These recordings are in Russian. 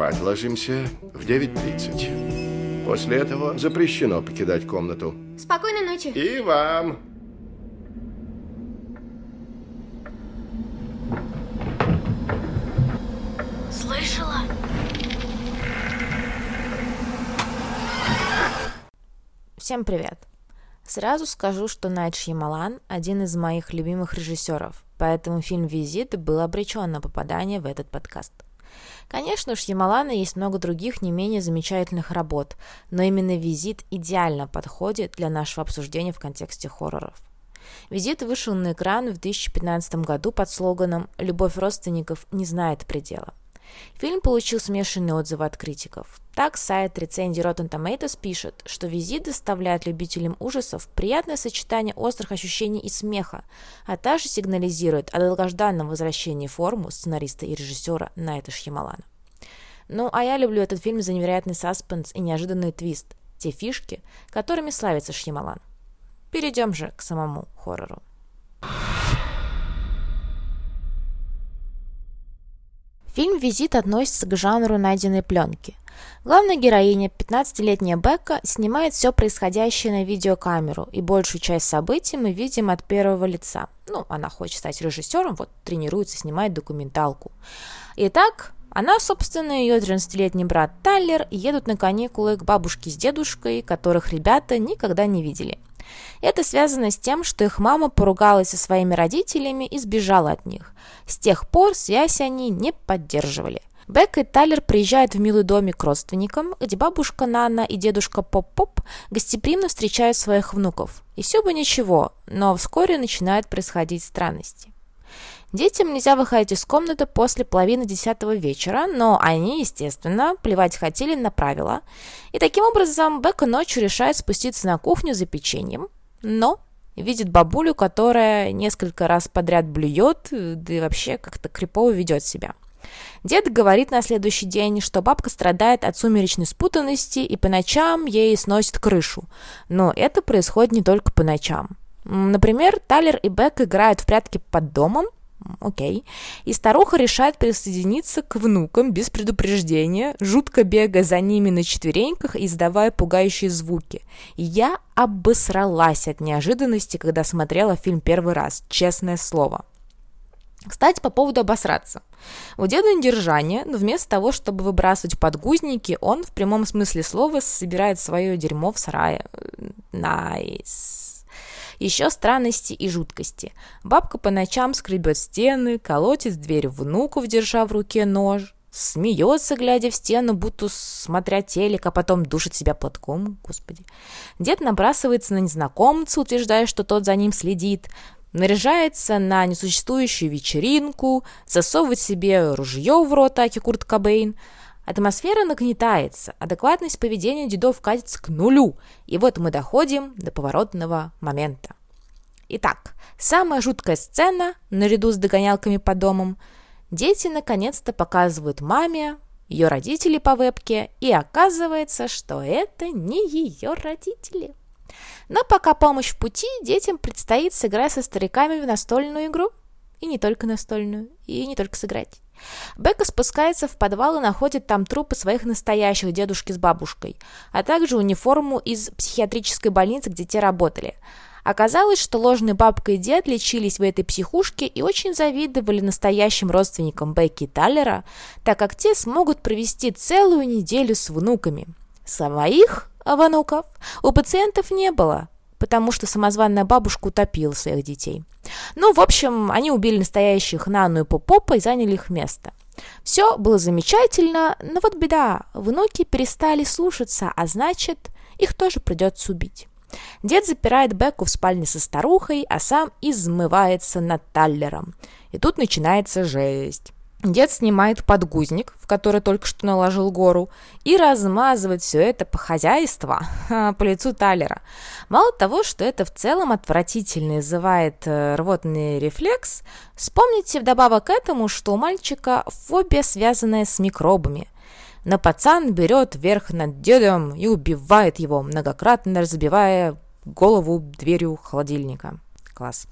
Спать ложимся в 9.30. После этого запрещено покидать комнату. Спокойной ночи. И вам. Слышала? Всем привет! Сразу скажу, что Найт Шьямалан – один из моих любимых режиссеров, поэтому фильм «Визит» был обречен на попадание в этот подкаст. Конечно, у Шьямалана есть много других не менее замечательных работ, но именно «Визит» идеально подходит для нашего обсуждения в контексте хорроров. «Визит» вышел на экран в 2015 году под слоганом «Любовь родственников не знает предела». Фильм получил смешанные отзывы от критиков. Так, сайт рецензии Rotten Tomatoes пишет, что «Визит» доставляет любителям ужасов приятное сочетание острых ощущений и смеха, а также сигнализирует о долгожданном возвращении форму сценариста и режиссера Найта Шьямалана. Ну, а я люблю этот фильм за невероятный саспенс и неожиданный твист, те фишки, которыми славится Шьямалан. Перейдем же к самому хоррору. Фильм «Визит» относится к жанру найденной пленки. Главная героиня, 15-летняя Бекка, снимает все происходящее на видеокамеру, и большую часть событий мы видим от первого лица. Ну, она хочет стать режиссером, вот тренируется, снимает документалку. Итак, она, собственно, и ее 13-летний брат Тайлер едут на каникулы к бабушке с дедушкой, которых ребята никогда не видели – это связано с тем, что их мама поругалась со своими родителями и сбежала от них. С тех пор связь они не поддерживали. Бек и Тайлер приезжают в милый домик к родственникам, где бабушка Нана и дедушка Поп-Поп гостеприимно встречают своих внуков. И все бы ничего, но вскоре начинают происходить странности. Детям нельзя выходить из комнаты после половины десятого вечера, но они, естественно, плевать хотели на правила. И таким образом Бека ночью решает спуститься на кухню за печеньем, но видит бабулю, которая несколько раз подряд блюет, да и вообще как-то крипово ведет себя. Дед говорит на следующий день, что бабка страдает от сумеречной спутанности и по ночам ей сносит крышу. Но это происходит не только по ночам. Например, Талер и Бек играют в прятки под домом, окей. И старуха решает присоединиться к внукам без предупреждения, жутко бегая за ними на четвереньках и издавая пугающие звуки. Я обосралась от неожиданности, когда смотрела фильм первый раз, честное слово. Кстати, по поводу обосраться. У деда недержание, но вместо того, чтобы выбрасывать подгузники, он в прямом смысле слова собирает свое дерьмо в сарае. Nice. Nice. Еще странности и жуткости. Бабка по ночам скребет стены, колотит дверь внуку, держа в руке нож. Смеется, глядя в стену, будто смотря телек, а потом душит себя платком. Господи. Дед набрасывается на незнакомца, утверждая, что тот за ним следит. Наряжается на несуществующую вечеринку, засовывает себе ружье в рот Аки Курт Кобейн. Атмосфера нагнетается, адекватность поведения дедов катится к нулю, и вот мы доходим до поворотного момента. Итак, самая жуткая сцена, наряду с догонялками по домам, дети наконец-то показывают маме, ее родители по вебке, и оказывается, что это не ее родители. Но пока помощь в пути, детям предстоит сыграть со стариками в настольную игру. И не только настольную, и не только сыграть. Бека спускается в подвал и находит там трупы своих настоящих дедушки с бабушкой, а также униформу из психиатрической больницы, где те работали. Оказалось, что ложный бабка и дед лечились в этой психушке и очень завидовали настоящим родственникам Бекки и Таллера, так как те смогут провести целую неделю с внуками. Своих внуков у пациентов не было, потому что самозванная бабушка утопила своих детей. Ну, в общем, они убили настоящих Нану и Попопа и заняли их место. Все было замечательно, но вот беда, внуки перестали слушаться, а значит, их тоже придется убить. Дед запирает Бекку в спальне со старухой, а сам измывается над Таллером. И тут начинается жесть. Дед снимает подгузник, в который только что наложил гору, и размазывает все это по хозяйству, по лицу Талера. Мало того, что это в целом отвратительно вызывает э, рвотный рефлекс, вспомните вдобавок к этому, что у мальчика фобия, связанная с микробами. Но пацан берет верх над дедом и убивает его, многократно разбивая голову дверью холодильника. Класс.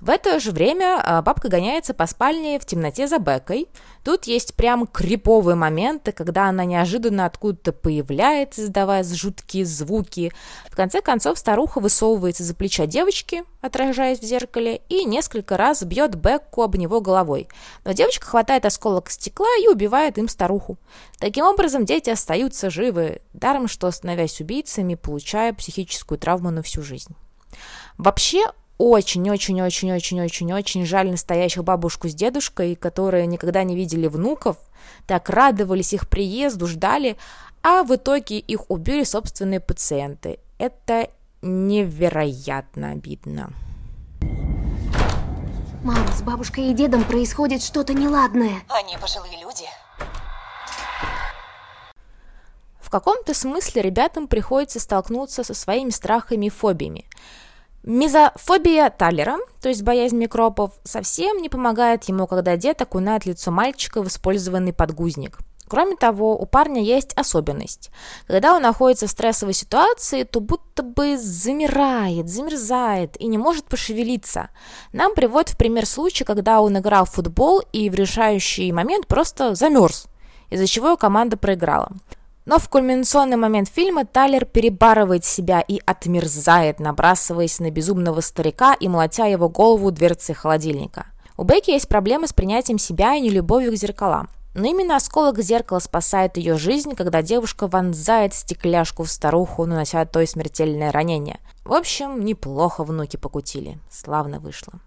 В это же время а, бабка гоняется по спальне в темноте за Бекой. Тут есть прям криповые моменты, когда она неожиданно откуда-то появляется, издавая жуткие звуки. В конце концов старуха высовывается за плеча девочки, отражаясь в зеркале, и несколько раз бьет Бекку об него головой. Но девочка хватает осколок стекла и убивает им старуху. Таким образом, дети остаются живы, даром что, становясь убийцами, получая психическую травму на всю жизнь. Вообще, очень-очень-очень-очень-очень-очень жаль настоящих бабушку с дедушкой, которые никогда не видели внуков, так радовались их приезду, ждали, а в итоге их убили собственные пациенты. Это невероятно обидно. Мама, с бабушкой и дедом происходит что-то неладное. Они пожилые люди. В каком-то смысле ребятам приходится столкнуться со своими страхами и фобиями. Мизофобия Таллера, то есть боязнь микробов, совсем не помогает ему, когда дед окунает лицо мальчика в использованный подгузник. Кроме того, у парня есть особенность. Когда он находится в стрессовой ситуации, то будто бы замирает, замерзает и не может пошевелиться. Нам приводят в пример случай, когда он играл в футбол и в решающий момент просто замерз, из-за чего команда проиграла. Но в кульминационный момент фильма Тайлер перебарывает себя и отмерзает, набрасываясь на безумного старика и молотя его голову дверцей холодильника. У Бекки есть проблемы с принятием себя и нелюбовью к зеркалам. Но именно осколок зеркала спасает ее жизнь, когда девушка вонзает стекляшку в старуху, нанося той смертельное ранение. В общем, неплохо внуки покутили. Славно вышло.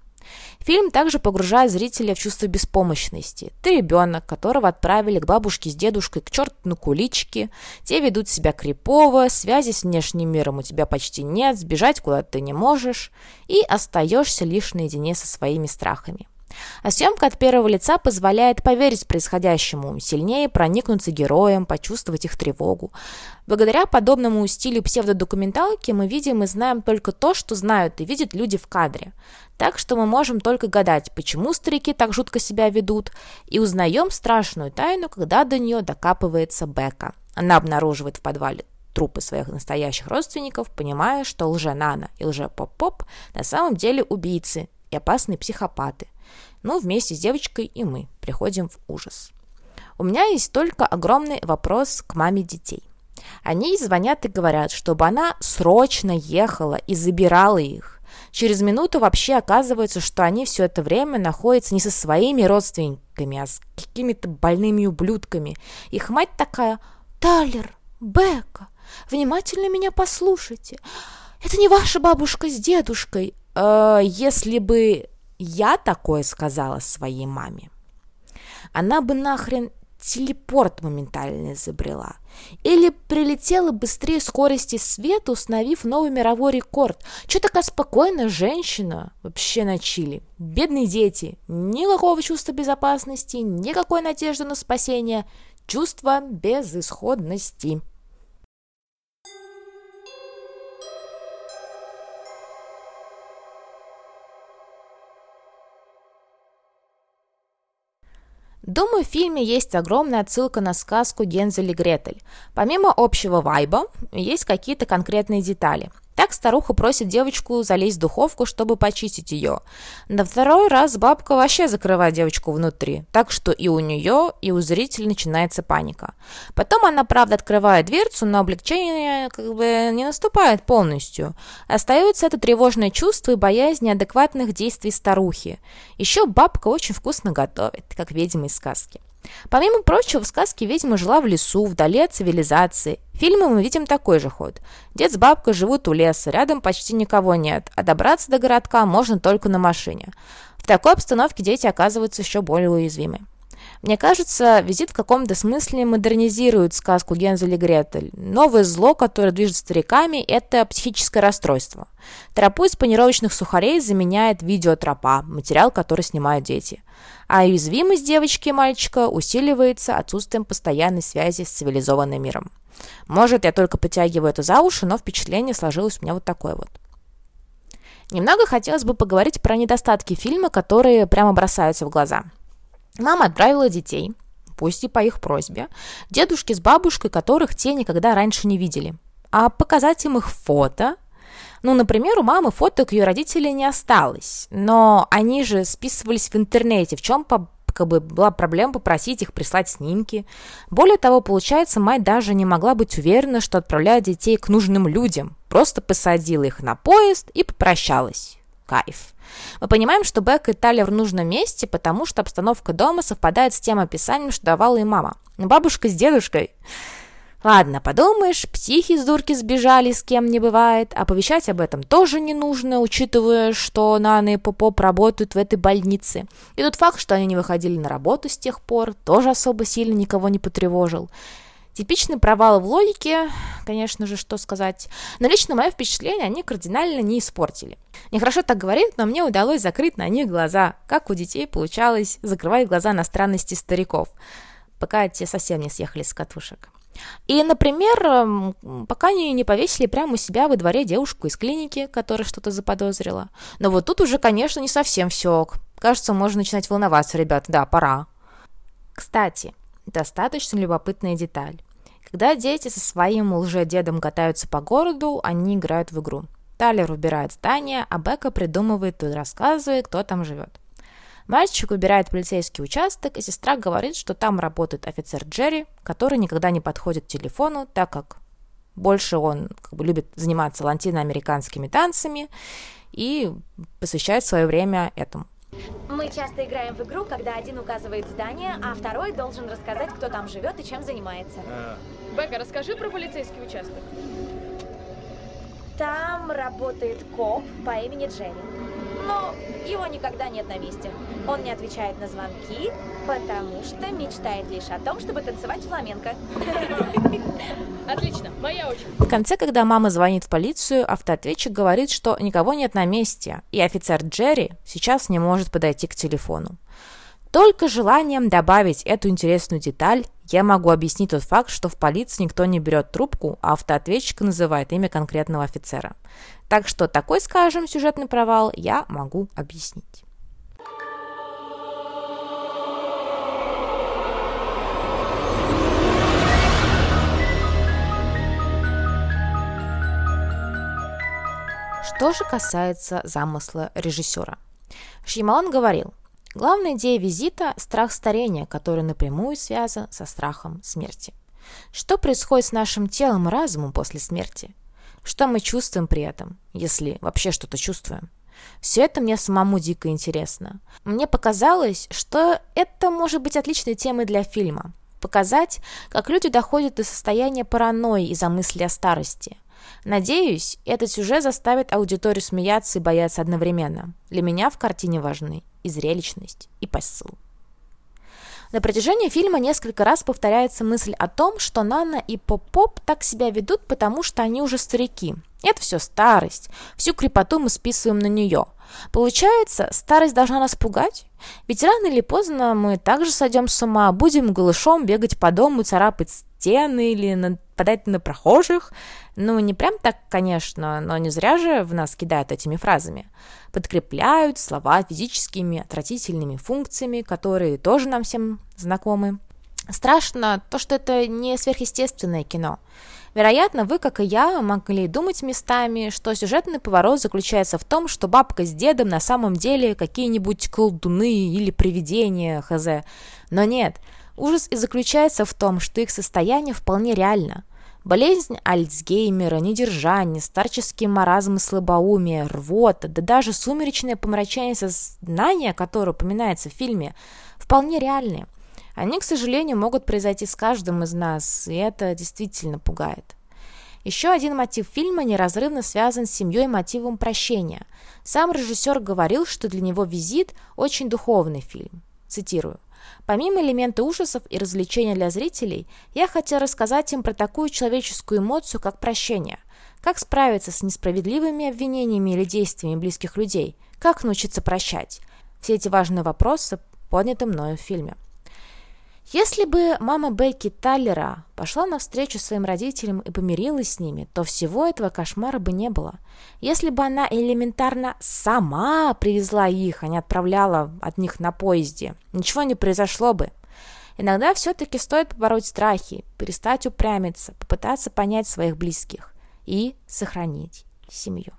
Фильм также погружает зрителя в чувство беспомощности. Ты ребенок, которого отправили к бабушке с дедушкой к черту на куличке, те ведут себя крипово, связи с внешним миром у тебя почти нет, сбежать куда ты не можешь, и остаешься лишь наедине со своими страхами. А съемка от первого лица позволяет поверить происходящему, сильнее проникнуться героям, почувствовать их тревогу. Благодаря подобному стилю псевдодокументалки мы видим и знаем только то, что знают и видят люди в кадре. Так что мы можем только гадать, почему старики так жутко себя ведут, и узнаем страшную тайну, когда до нее докапывается Бека. Она обнаруживает в подвале трупы своих настоящих родственников, понимая, что лже-Нана и лже-Поп-Поп на самом деле убийцы и опасные психопаты. Ну, вместе с девочкой и мы приходим в ужас. У меня есть только огромный вопрос к маме детей. Они звонят и говорят, чтобы она срочно ехала и забирала их. Через минуту вообще оказывается, что они все это время находятся не со своими родственниками, а с какими-то больными ублюдками. Их мать такая «Талер, Бека, внимательно меня послушайте. Это не ваша бабушка с дедушкой. Э, если бы я такое сказала своей маме, она бы нахрен телепорт моментально изобрела. Или прилетела быстрее скорости света, установив новый мировой рекорд. Че такая спокойная женщина вообще на чили? Бедные дети. Никакого чувства безопасности, никакой надежды на спасение. Чувство безысходности. Думаю, в фильме есть огромная отсылка на сказку Гензель и Гретель. Помимо общего вайба, есть какие-то конкретные детали – так старуха просит девочку залезть в духовку, чтобы почистить ее. На второй раз бабка вообще закрывает девочку внутри, так что и у нее, и у зрителя начинается паника. Потом она, правда, открывает дверцу, но облегчение как бы не наступает полностью. Остается это тревожное чувство и боязнь неадекватных действий старухи. Еще бабка очень вкусно готовит, как ведьма из сказки. Помимо прочего, в сказке ведьма жила в лесу, вдали от цивилизации. В фильме мы видим такой же ход. Дед с бабкой живут у леса, рядом почти никого нет, а добраться до городка можно только на машине. В такой обстановке дети оказываются еще более уязвимы. Мне кажется, визит в каком-то смысле модернизирует сказку Гензель и Гретель. Новое зло, которое движет стариками, это психическое расстройство. Тропу из панировочных сухарей заменяет видеотропа, материал, который снимают дети. А уязвимость девочки и мальчика усиливается отсутствием постоянной связи с цивилизованным миром. Может, я только потягиваю это за уши, но впечатление сложилось у меня вот такое вот. Немного хотелось бы поговорить про недостатки фильма, которые прямо бросаются в глаза – Мама отправила детей, пусть и по их просьбе, дедушки с бабушкой, которых те никогда раньше не видели. А показать им их фото Ну, например, у мамы фоток ее родителей не осталось, но они же списывались в интернете, в чем как бы была проблема попросить их прислать снимки. Более того, получается, мать даже не могла быть уверена, что отправляет детей к нужным людям. Просто посадила их на поезд и попрощалась. Кайф. Мы понимаем, что Бек и Талия в нужном месте, потому что обстановка дома совпадает с тем описанием, что давала и мама. Бабушка с дедушкой. Ладно, подумаешь, психи с дурки сбежали, с кем не бывает. Оповещать об этом тоже не нужно, учитывая, что Нана и Попоп работают в этой больнице. И тот факт, что они не выходили на работу с тех пор, тоже особо сильно никого не потревожил. Типичный провал в логике, конечно же, что сказать. Но лично мое впечатление они кардинально не испортили. Нехорошо так говорить, но мне удалось закрыть на них глаза, как у детей получалось закрывать глаза на странности стариков, пока те совсем не съехали с катушек. И, например, эм, пока они не повесили прямо у себя во дворе девушку из клиники, которая что-то заподозрила. Но вот тут уже, конечно, не совсем все. Кажется, можно начинать волноваться, ребята, да, пора. Кстати, достаточно любопытная деталь. Когда дети со своим лже-дедом катаются по городу, они играют в игру. Талер убирает здание, а Бека придумывает и рассказывает, кто там живет. Мальчик убирает полицейский участок, и сестра говорит, что там работает офицер Джерри, который никогда не подходит к телефону, так как больше он как бы, любит заниматься латиноамериканскими танцами и посвящает свое время этому. Мы часто играем в игру, когда один указывает здание, а второй должен рассказать, кто там живет и чем занимается. А. Бека, расскажи про полицейский участок. Там работает коп по имени Джерри. Но его никогда нет на месте. Он не отвечает на звонки, потому что мечтает лишь о том, чтобы танцевать фламенко. Отлично, моя очередь. В конце, когда мама звонит в полицию, автоответчик говорит, что никого нет на месте, и офицер Джерри сейчас не может подойти к телефону. Только желанием добавить эту интересную деталь я могу объяснить тот факт, что в полиции никто не берет трубку, а автоответчик называет имя конкретного офицера. Так что такой, скажем, сюжетный провал я могу объяснить. Что же касается замысла режиссера. Шьямалан говорил, главная идея визита – страх старения, который напрямую связан со страхом смерти. Что происходит с нашим телом и разумом после смерти? Что мы чувствуем при этом, если вообще что-то чувствуем? Все это мне самому дико интересно. Мне показалось, что это может быть отличной темой для фильма. Показать, как люди доходят до состояния паранойи из-за мысли о старости. Надеюсь, этот сюжет заставит аудиторию смеяться и бояться одновременно. Для меня в картине важны и зрелищность, и посыл. На протяжении фильма несколько раз повторяется мысль о том, что Нана и Поп-Поп так себя ведут, потому что они уже старики. Это все старость. Всю крепоту мы списываем на нее. Получается, старость должна нас пугать? Ведь рано или поздно мы также сойдем с ума, будем голышом бегать по дому, царапать стены или нападать на прохожих. Ну, не прям так, конечно, но не зря же в нас кидают этими фразами. Подкрепляют слова физическими отвратительными функциями, которые тоже нам всем знакомы. Страшно то, что это не сверхъестественное кино. Вероятно, вы, как и я, могли думать местами, что сюжетный поворот заключается в том, что бабка с дедом на самом деле какие-нибудь колдуны или привидения, хз. Но нет, ужас и заключается в том, что их состояние вполне реально – Болезнь Альцгеймера, недержание, старческий маразм и слабоумие, рвота, да даже сумеречное помрачение сознания, которое упоминается в фильме, вполне реальны. Они, к сожалению, могут произойти с каждым из нас, и это действительно пугает. Еще один мотив фильма неразрывно связан с семьей мотивом прощения. Сам режиссер говорил, что для него «Визит» очень духовный фильм. Цитирую. Помимо элемента ужасов и развлечения для зрителей, я хотел рассказать им про такую человеческую эмоцию, как прощение. Как справиться с несправедливыми обвинениями или действиями близких людей? Как научиться прощать? Все эти важные вопросы подняты мною в фильме. Если бы мама Бекки Таллера пошла навстречу своим родителям и помирилась с ними, то всего этого кошмара бы не было. Если бы она элементарно сама привезла их, а не отправляла от них на поезде, ничего не произошло бы. Иногда все-таки стоит побороть страхи, перестать упрямиться, попытаться понять своих близких и сохранить семью.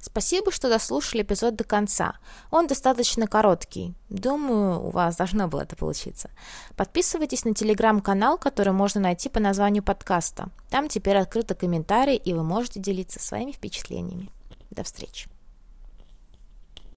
Спасибо, что дослушали эпизод до конца. Он достаточно короткий. Думаю, у вас должно было это получиться. Подписывайтесь на телеграм-канал, который можно найти по названию подкаста. Там теперь открыты комментарии, и вы можете делиться своими впечатлениями. До встречи.